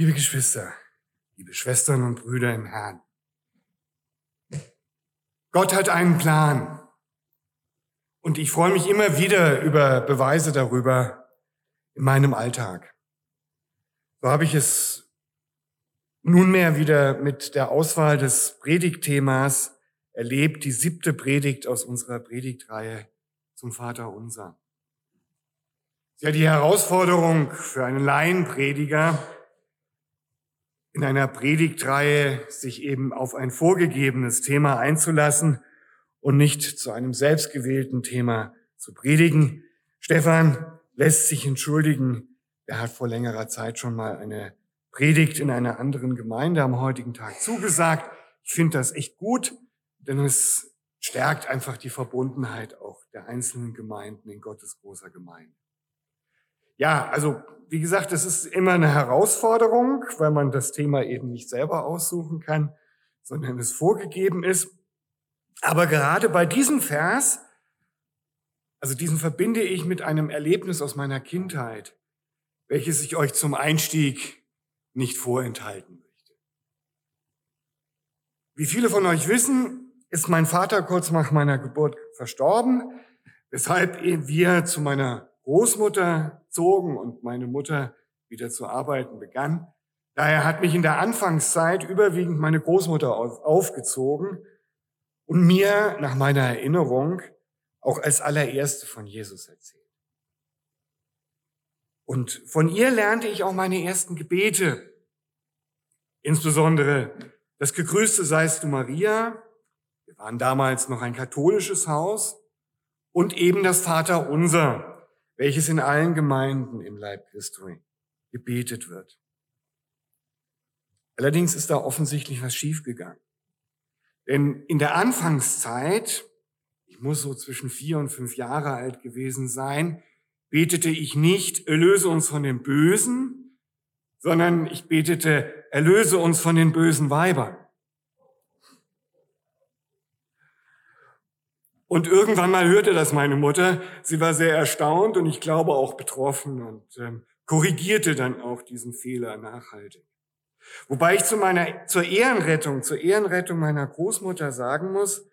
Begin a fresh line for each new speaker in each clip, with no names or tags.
Liebe Geschwister, liebe Schwestern und Brüder im Herrn, Gott hat einen Plan. Und ich freue mich immer wieder über Beweise darüber in meinem Alltag. So habe ich es nunmehr wieder mit der Auswahl des Predigtthemas erlebt, die siebte Predigt aus unserer Predigtreihe zum Vater unser. Ja die Herausforderung für einen Laienprediger, in einer Predigtreihe sich eben auf ein vorgegebenes Thema einzulassen und nicht zu einem selbstgewählten Thema zu predigen. Stefan lässt sich entschuldigen. Er hat vor längerer Zeit schon mal eine Predigt in einer anderen Gemeinde am heutigen Tag zugesagt. Ich finde das echt gut, denn es stärkt einfach die Verbundenheit auch der einzelnen Gemeinden in Gottes großer Gemeinde. Ja, also wie gesagt, das ist immer eine Herausforderung, weil man das Thema eben nicht selber aussuchen kann, sondern es vorgegeben ist. Aber gerade bei diesem Vers, also diesen verbinde ich mit einem Erlebnis aus meiner Kindheit, welches ich euch zum Einstieg nicht vorenthalten möchte. Wie viele von euch wissen, ist mein Vater kurz nach meiner Geburt verstorben, weshalb wir zu meiner Großmutter zogen und meine Mutter wieder zu arbeiten begann. Daher hat mich in der Anfangszeit überwiegend meine Großmutter aufgezogen und mir nach meiner Erinnerung auch als allererste von Jesus erzählt. Und von ihr lernte ich auch meine ersten Gebete, insbesondere das Gegrüßte seist du Maria. Wir waren damals noch ein katholisches Haus und eben das Vater Unser, welches in allen Gemeinden im Leib Christi gebetet wird. Allerdings ist da offensichtlich was schiefgegangen. Denn in der Anfangszeit, ich muss so zwischen vier und fünf Jahre alt gewesen sein, betete ich nicht, erlöse uns von dem Bösen, sondern ich betete, erlöse uns von den bösen Weibern. Und irgendwann mal hörte das meine Mutter. Sie war sehr erstaunt und ich glaube auch betroffen und ähm, korrigierte dann auch diesen Fehler nachhaltig. Wobei ich zu meiner, zur Ehrenrettung, zur Ehrenrettung meiner Großmutter sagen muss,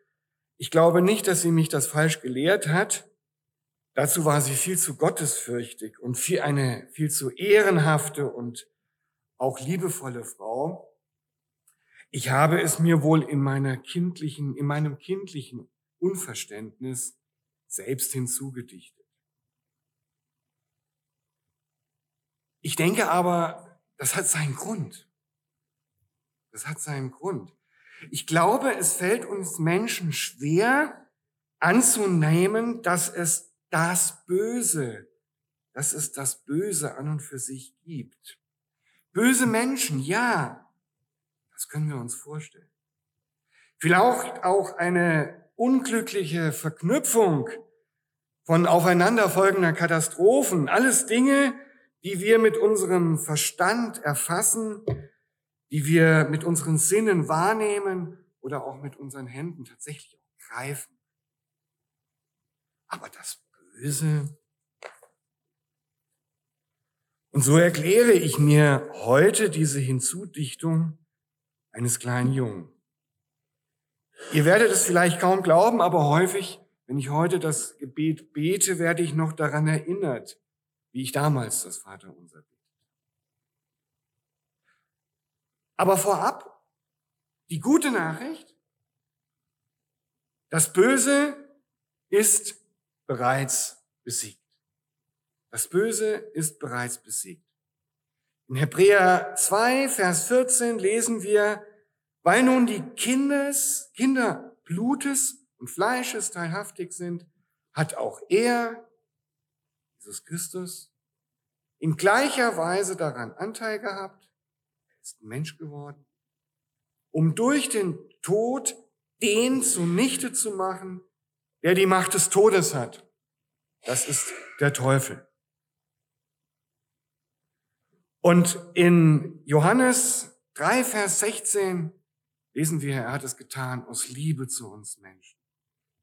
ich glaube nicht, dass sie mich das falsch gelehrt hat. Dazu war sie viel zu gottesfürchtig und viel, eine viel zu ehrenhafte und auch liebevolle Frau. Ich habe es mir wohl in meiner kindlichen, in meinem kindlichen Unverständnis selbst hinzugedichtet. Ich denke aber, das hat seinen Grund. Das hat seinen Grund. Ich glaube, es fällt uns Menschen schwer anzunehmen, dass es das Böse, dass es das Böse an und für sich gibt. Böse Menschen, ja, das können wir uns vorstellen. Vielleicht auch eine unglückliche Verknüpfung von aufeinanderfolgender Katastrophen, alles Dinge, die wir mit unserem Verstand erfassen, die wir mit unseren Sinnen wahrnehmen oder auch mit unseren Händen tatsächlich greifen. Aber das Böse. Und so erkläre ich mir heute diese Hinzudichtung eines kleinen Jungen. Ihr werdet es vielleicht kaum glauben, aber häufig, wenn ich heute das Gebet bete, werde ich noch daran erinnert, wie ich damals das Vaterunser betete. Aber vorab, die gute Nachricht, das Böse ist bereits besiegt. Das Böse ist bereits besiegt. In Hebräer 2, Vers 14 lesen wir, weil nun die Kindes, Kinder Blutes und Fleisches teilhaftig sind, hat auch er, Jesus Christus, in gleicher Weise daran Anteil gehabt, ist Mensch geworden, um durch den Tod den zunichte zu machen, der die Macht des Todes hat. Das ist der Teufel. Und in Johannes 3, Vers 16 lesen wir, er hat es getan aus Liebe zu uns Menschen.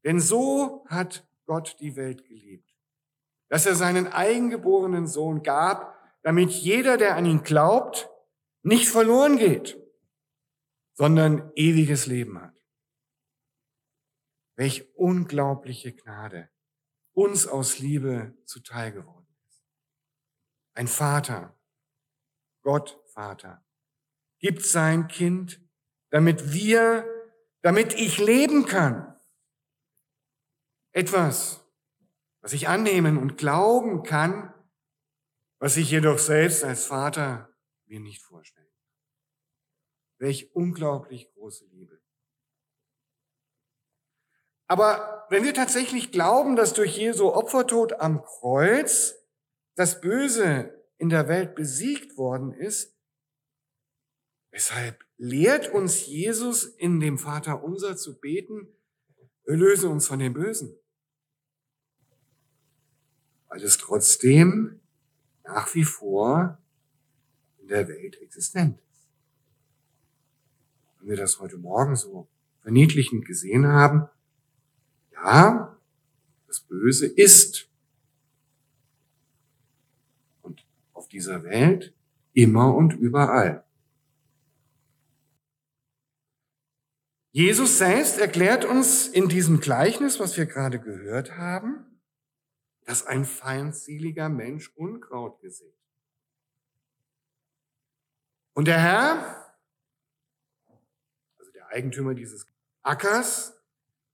Denn so hat Gott die Welt geliebt, dass er seinen eigengeborenen Sohn gab, damit jeder, der an ihn glaubt, nicht verloren geht, sondern ewiges Leben hat. Welch unglaubliche Gnade uns aus Liebe zuteil geworden ist. Ein Vater, Gott Vater, gibt sein Kind, damit wir, damit ich leben kann. Etwas, was ich annehmen und glauben kann, was ich jedoch selbst als Vater mir nicht vorstellen kann. Welch unglaublich große Liebe. Aber wenn wir tatsächlich glauben, dass durch Jesu Opfertod am Kreuz das Böse in der Welt besiegt worden ist, weshalb lehrt uns Jesus in dem Vater unser zu beten, erlöse uns von dem Bösen? Weil es trotzdem nach wie vor in der Welt existent ist. Wenn wir das heute Morgen so verniedlichend gesehen haben, ja, das Böse ist. Und auf dieser Welt immer und überall. Jesus selbst erklärt uns in diesem Gleichnis, was wir gerade gehört haben, dass ein feindseliger Mensch Unkraut gesät. Und der Herr, also der Eigentümer dieses Ackers,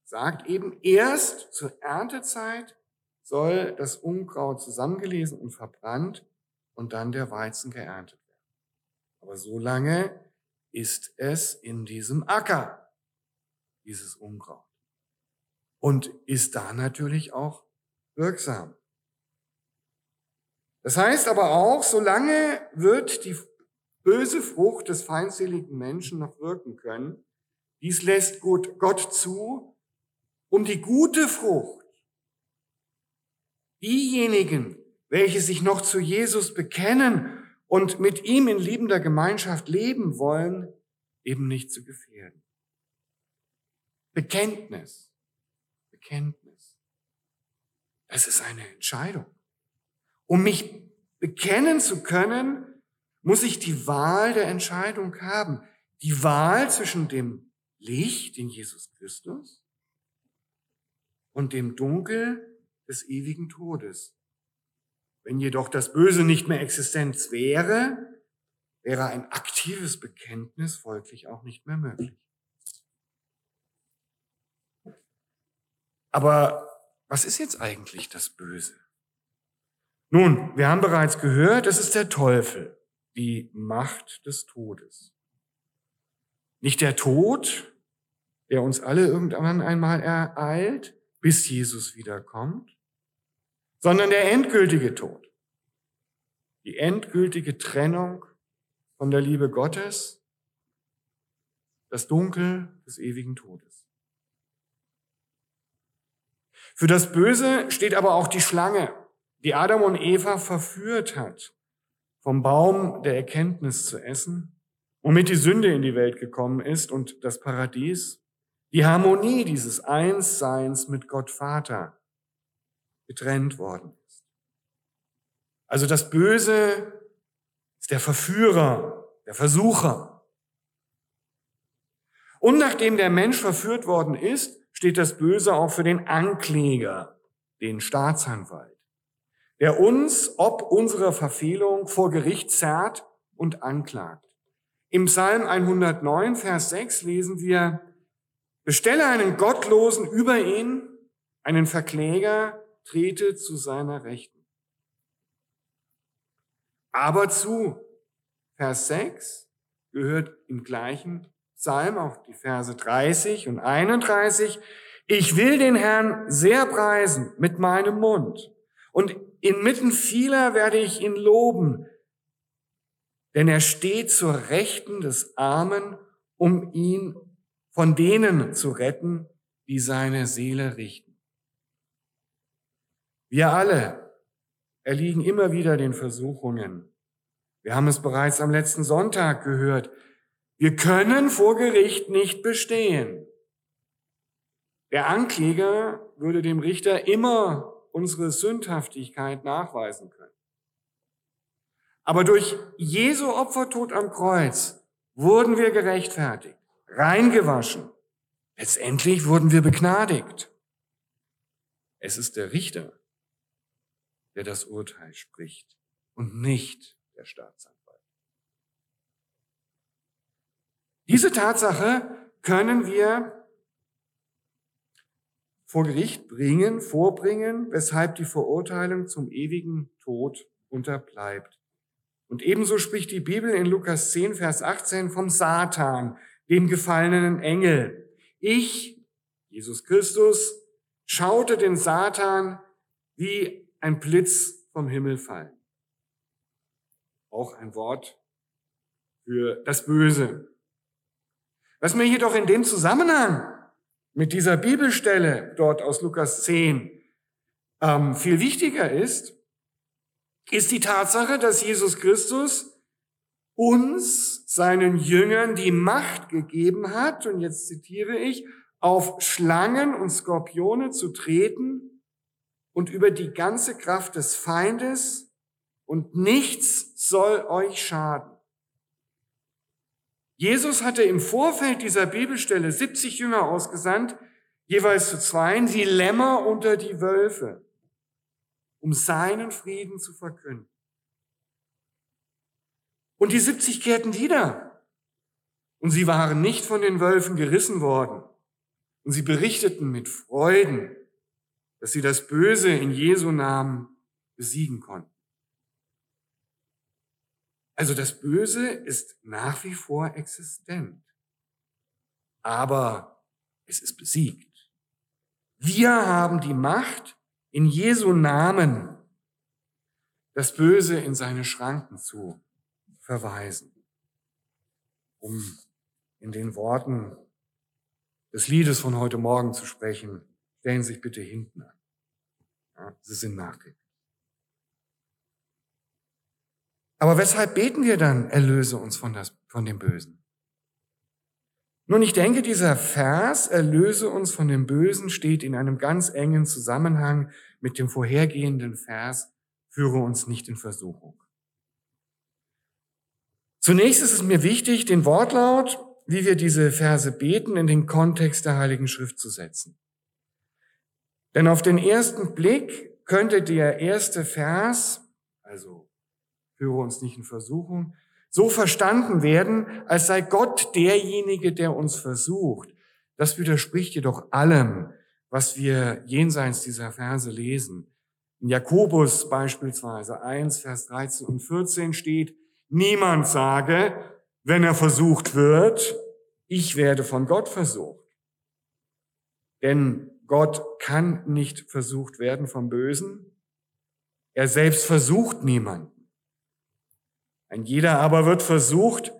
sagt eben, erst zur Erntezeit soll das Unkraut zusammengelesen und verbrannt und dann der Weizen geerntet werden. Aber so lange ist es in diesem Acker, dieses Unkraut. Und ist da natürlich auch wirksam. Das heißt aber auch, solange wird die böse Frucht des feindseligen Menschen noch wirken können. Dies lässt Gott zu, um die gute Frucht. Diejenigen, welche sich noch zu Jesus bekennen und mit ihm in liebender Gemeinschaft leben wollen, eben nicht zu gefährden. Bekenntnis. Bekenntnis. Das ist eine Entscheidung. Um mich bekennen zu können, muss ich die Wahl der Entscheidung haben. Die Wahl zwischen dem Licht in Jesus Christus und dem Dunkel des ewigen Todes. Wenn jedoch das Böse nicht mehr Existenz wäre, wäre ein aktives Bekenntnis folglich auch nicht mehr möglich. Aber was ist jetzt eigentlich das Böse? Nun, wir haben bereits gehört, es ist der Teufel, die Macht des Todes. Nicht der Tod, der uns alle irgendwann einmal ereilt, bis Jesus wiederkommt, sondern der endgültige Tod, die endgültige Trennung von der Liebe Gottes, das Dunkel des ewigen Todes. Für das Böse steht aber auch die Schlange, die Adam und Eva verführt hat, vom Baum der Erkenntnis zu essen, womit die Sünde in die Welt gekommen ist und das Paradies die Harmonie dieses Einsseins mit Gott Vater getrennt worden ist. Also das Böse ist der Verführer, der Versucher. Und nachdem der Mensch verführt worden ist, steht das Böse auch für den Ankläger, den Staatsanwalt, der uns ob unserer Verfehlung vor Gericht zerrt und anklagt. Im Psalm 109, Vers 6 lesen wir, Bestelle einen Gottlosen über ihn, einen Verkläger, trete zu seiner Rechten. Aber zu Vers 6 gehört im gleichen Psalm auch die Verse 30 und 31. Ich will den Herrn sehr preisen mit meinem Mund und inmitten vieler werde ich ihn loben, denn er steht zur Rechten des Armen, um ihn von denen zu retten, die seine Seele richten. Wir alle erliegen immer wieder den Versuchungen. Wir haben es bereits am letzten Sonntag gehört. Wir können vor Gericht nicht bestehen. Der Ankläger würde dem Richter immer unsere Sündhaftigkeit nachweisen können. Aber durch Jesu Opfertod am Kreuz wurden wir gerechtfertigt, reingewaschen. Letztendlich wurden wir begnadigt. Es ist der Richter, der das Urteil spricht und nicht der Staatsanwalt. Diese Tatsache können wir vor Gericht bringen, vorbringen, weshalb die Verurteilung zum ewigen Tod unterbleibt. Und ebenso spricht die Bibel in Lukas 10, Vers 18 vom Satan, dem gefallenen Engel. Ich, Jesus Christus, schaute den Satan wie ein Blitz vom Himmel fallen. Auch ein Wort für das Böse. Was mir jedoch in dem Zusammenhang mit dieser Bibelstelle dort aus Lukas 10 ähm, viel wichtiger ist, ist die Tatsache, dass Jesus Christus uns, seinen Jüngern, die Macht gegeben hat, und jetzt zitiere ich, auf Schlangen und Skorpione zu treten und über die ganze Kraft des Feindes und nichts soll euch schaden. Jesus hatte im Vorfeld dieser Bibelstelle 70 Jünger ausgesandt, jeweils zu zweien, wie Lämmer unter die Wölfe, um seinen Frieden zu verkünden. Und die 70 kehrten wieder. Und sie waren nicht von den Wölfen gerissen worden. Und sie berichteten mit Freuden, dass sie das Böse in Jesu Namen besiegen konnten. Also das Böse ist nach wie vor existent, aber es ist besiegt. Wir haben die Macht, in Jesu Namen das Böse in seine Schranken zu verweisen. Um in den Worten des Liedes von heute Morgen zu sprechen, stellen Sie sich bitte hinten an. Ja, Sie sind nachgegeben. Aber weshalb beten wir dann, erlöse uns von, das, von dem Bösen? Nun, ich denke, dieser Vers, erlöse uns von dem Bösen, steht in einem ganz engen Zusammenhang mit dem vorhergehenden Vers, führe uns nicht in Versuchung. Zunächst ist es mir wichtig, den Wortlaut, wie wir diese Verse beten, in den Kontext der Heiligen Schrift zu setzen. Denn auf den ersten Blick könnte der erste Vers, also führe uns nicht in Versuchung, so verstanden werden, als sei Gott derjenige, der uns versucht. Das widerspricht jedoch allem, was wir jenseits dieser Verse lesen. In Jakobus beispielsweise 1, Vers 13 und 14 steht, niemand sage, wenn er versucht wird, ich werde von Gott versucht. Denn Gott kann nicht versucht werden vom Bösen. Er selbst versucht niemanden. Ein jeder aber wird versucht,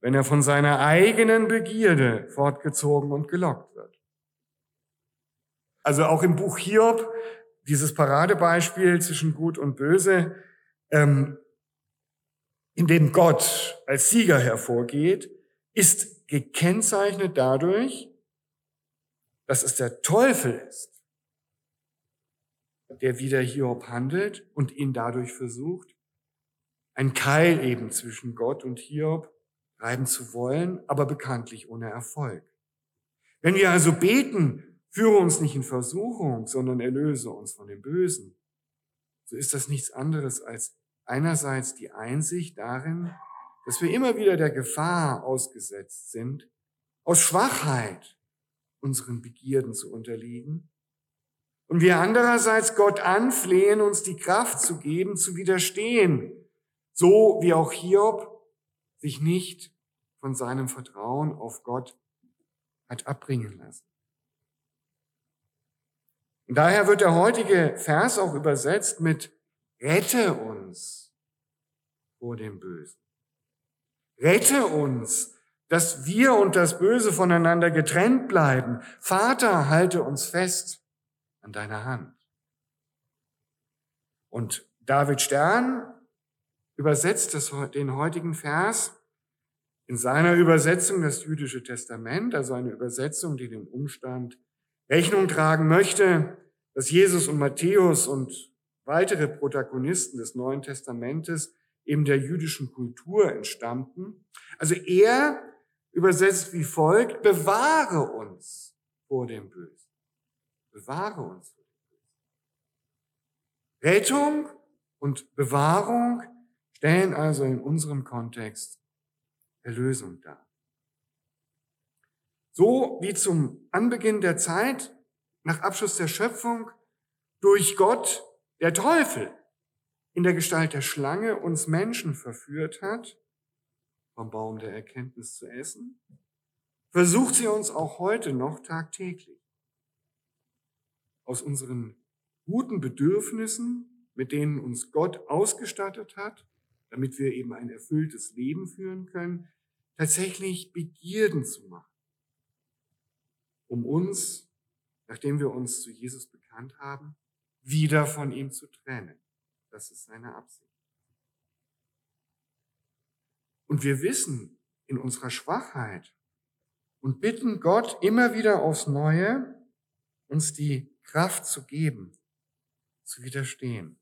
wenn er von seiner eigenen Begierde fortgezogen und gelockt wird. Also auch im Buch Hiob, dieses Paradebeispiel zwischen Gut und Böse, ähm, in dem Gott als Sieger hervorgeht, ist gekennzeichnet dadurch, dass es der Teufel ist, der wieder Hiob handelt und ihn dadurch versucht, ein Keil eben zwischen Gott und Hiob reiben zu wollen, aber bekanntlich ohne Erfolg. Wenn wir also beten, führe uns nicht in Versuchung, sondern erlöse uns von dem Bösen, so ist das nichts anderes als einerseits die Einsicht darin, dass wir immer wieder der Gefahr ausgesetzt sind, aus Schwachheit unseren Begierden zu unterliegen, und wir andererseits Gott anflehen, uns die Kraft zu geben, zu widerstehen so wie auch Hiob sich nicht von seinem Vertrauen auf Gott hat abbringen lassen. Und daher wird der heutige Vers auch übersetzt mit Rette uns vor dem Bösen. Rette uns, dass wir und das Böse voneinander getrennt bleiben. Vater, halte uns fest an deiner Hand. Und David Stern übersetzt das, den heutigen Vers in seiner Übersetzung das jüdische Testament, also eine Übersetzung, die dem Umstand Rechnung tragen möchte, dass Jesus und Matthäus und weitere Protagonisten des Neuen Testamentes eben der jüdischen Kultur entstammten. Also er übersetzt wie folgt, bewahre uns vor dem Bösen. Bewahre uns. Rettung und Bewahrung stellen also in unserem Kontext Erlösung dar. So wie zum Anbeginn der Zeit, nach Abschluss der Schöpfung, durch Gott der Teufel in der Gestalt der Schlange uns Menschen verführt hat, vom Baum der Erkenntnis zu essen, versucht sie uns auch heute noch tagtäglich. Aus unseren guten Bedürfnissen, mit denen uns Gott ausgestattet hat, damit wir eben ein erfülltes Leben führen können, tatsächlich Begierden zu machen um uns, nachdem wir uns zu Jesus bekannt haben, wieder von ihm zu trennen. Das ist seine Absicht. Und wir wissen in unserer Schwachheit und bitten Gott immer wieder aufs Neue, uns die Kraft zu geben, zu widerstehen.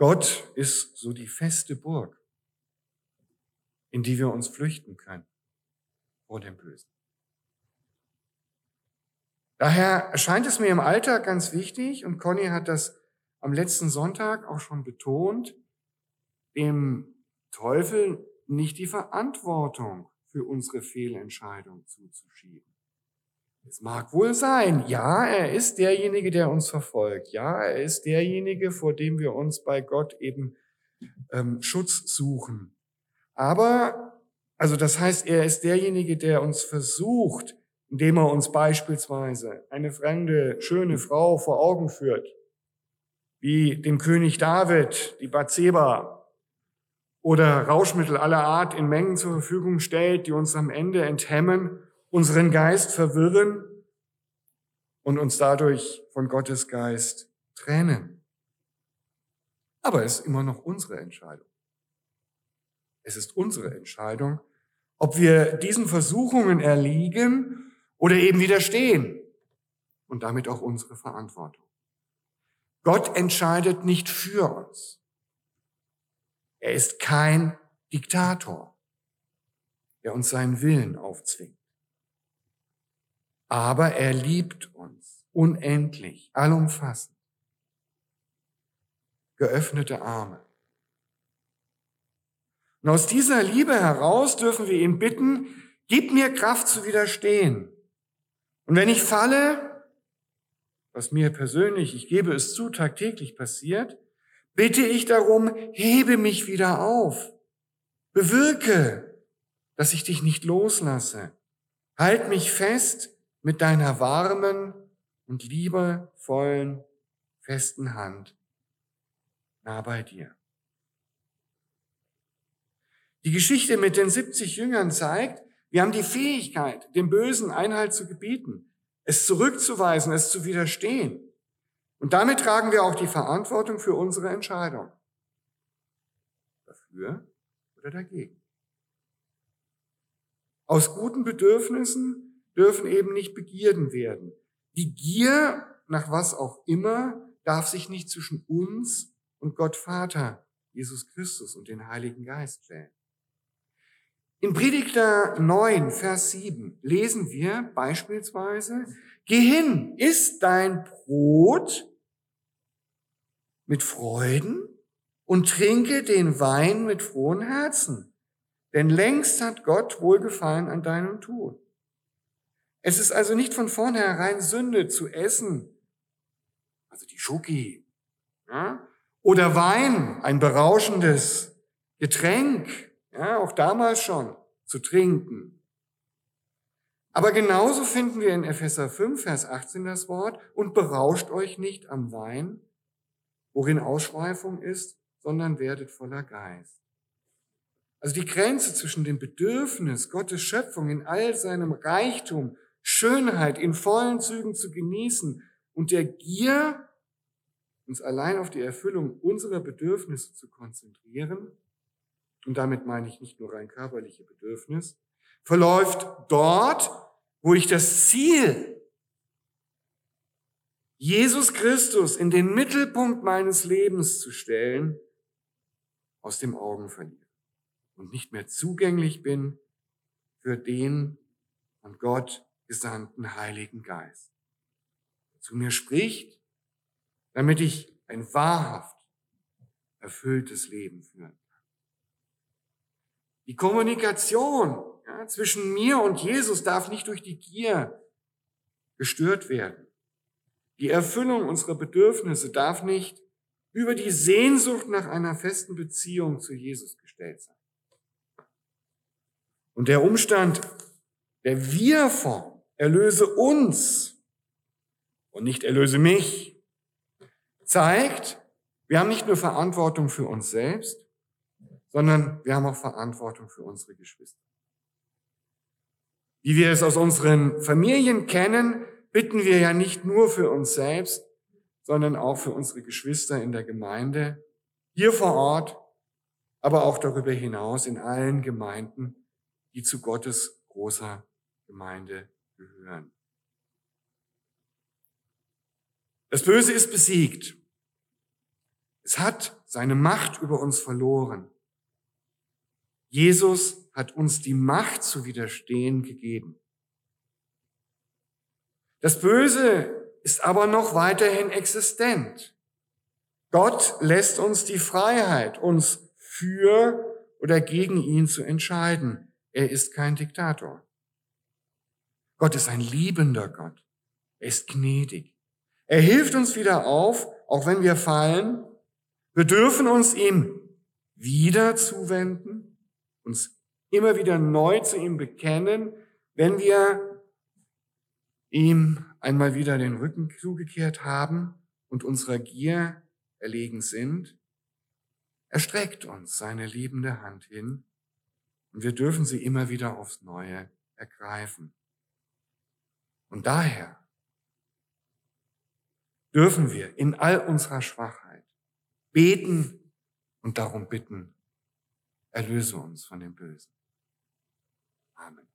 Gott ist so die feste Burg, in die wir uns flüchten können vor dem Bösen. Daher erscheint es mir im Alltag ganz wichtig, und Conny hat das am letzten Sonntag auch schon betont, dem Teufel nicht die Verantwortung für unsere Fehlentscheidung zuzuschieben. Es mag wohl sein, ja, er ist derjenige, der uns verfolgt. Ja, er ist derjenige, vor dem wir uns bei Gott eben ähm, Schutz suchen. Aber also das heißt, er ist derjenige, der uns versucht, indem er uns beispielsweise eine fremde, schöne Frau vor Augen führt, wie dem König David, die Bathseba, oder Rauschmittel aller Art in Mengen zur Verfügung stellt, die uns am Ende enthemmen, unseren Geist verwirren und uns dadurch von Gottes Geist trennen. Aber es ist immer noch unsere Entscheidung. Es ist unsere Entscheidung, ob wir diesen Versuchungen erliegen oder eben widerstehen und damit auch unsere Verantwortung. Gott entscheidet nicht für uns. Er ist kein Diktator, der uns seinen Willen aufzwingt. Aber er liebt uns unendlich, allumfassend. Geöffnete Arme. Und aus dieser Liebe heraus dürfen wir ihn bitten, gib mir Kraft zu widerstehen. Und wenn ich falle, was mir persönlich, ich gebe es zu, tagtäglich passiert, bitte ich darum, hebe mich wieder auf. Bewirke, dass ich dich nicht loslasse. Halt mich fest mit deiner warmen und liebevollen, festen Hand nah bei dir. Die Geschichte mit den 70 Jüngern zeigt, wir haben die Fähigkeit, dem Bösen Einhalt zu gebieten, es zurückzuweisen, es zu widerstehen. Und damit tragen wir auch die Verantwortung für unsere Entscheidung. Dafür oder dagegen. Aus guten Bedürfnissen dürfen eben nicht Begierden werden. Die Gier nach was auch immer darf sich nicht zwischen uns und Gott Vater, Jesus Christus und den Heiligen Geist stellen. In Predigter 9, Vers 7 lesen wir beispielsweise, Geh hin, iss dein Brot mit Freuden und trinke den Wein mit frohen Herzen, denn längst hat Gott Wohlgefallen an deinem Tun. Es ist also nicht von vornherein Sünde zu essen, also die Schoki, ja? oder Wein, ein berauschendes Getränk, ja, auch damals schon, zu trinken. Aber genauso finden wir in Epheser 5, Vers 18 das Wort, und berauscht euch nicht am Wein, worin Ausschweifung ist, sondern werdet voller Geist. Also die Grenze zwischen dem Bedürfnis, Gottes Schöpfung in all seinem Reichtum, Schönheit in vollen Zügen zu genießen und der Gier, uns allein auf die Erfüllung unserer Bedürfnisse zu konzentrieren, und damit meine ich nicht nur rein körperliche Bedürfnis, verläuft dort, wo ich das Ziel Jesus Christus in den Mittelpunkt meines Lebens zu stellen, aus dem Augen verliere und nicht mehr zugänglich bin für den von Gott gesandten Heiligen Geist. Zu mir spricht, damit ich ein wahrhaft erfülltes Leben führen kann. Die Kommunikation ja, zwischen mir und Jesus darf nicht durch die Gier gestört werden. Die Erfüllung unserer Bedürfnisse darf nicht über die Sehnsucht nach einer festen Beziehung zu Jesus gestellt sein. Und der Umstand der Wir-Form erlöse uns und nicht erlöse mich, zeigt, wir haben nicht nur Verantwortung für uns selbst, sondern wir haben auch Verantwortung für unsere Geschwister. Wie wir es aus unseren Familien kennen, bitten wir ja nicht nur für uns selbst, sondern auch für unsere Geschwister in der Gemeinde, hier vor Ort, aber auch darüber hinaus in allen Gemeinden, die zu Gottes großer Gemeinde gehören. Das Böse ist besiegt. Es hat seine Macht über uns verloren. Jesus hat uns die Macht zu widerstehen gegeben. Das Böse ist aber noch weiterhin existent. Gott lässt uns die Freiheit, uns für oder gegen ihn zu entscheiden. Er ist kein Diktator. Gott ist ein liebender Gott. Er ist gnädig. Er hilft uns wieder auf, auch wenn wir fallen. Wir dürfen uns ihm wieder zuwenden, uns immer wieder neu zu ihm bekennen, wenn wir ihm einmal wieder den Rücken zugekehrt haben und unserer Gier erlegen sind, er streckt uns seine liebende Hand hin und wir dürfen sie immer wieder aufs Neue ergreifen. Und daher dürfen wir in all unserer Schwachheit beten und darum bitten, erlöse uns von dem Bösen. Amen.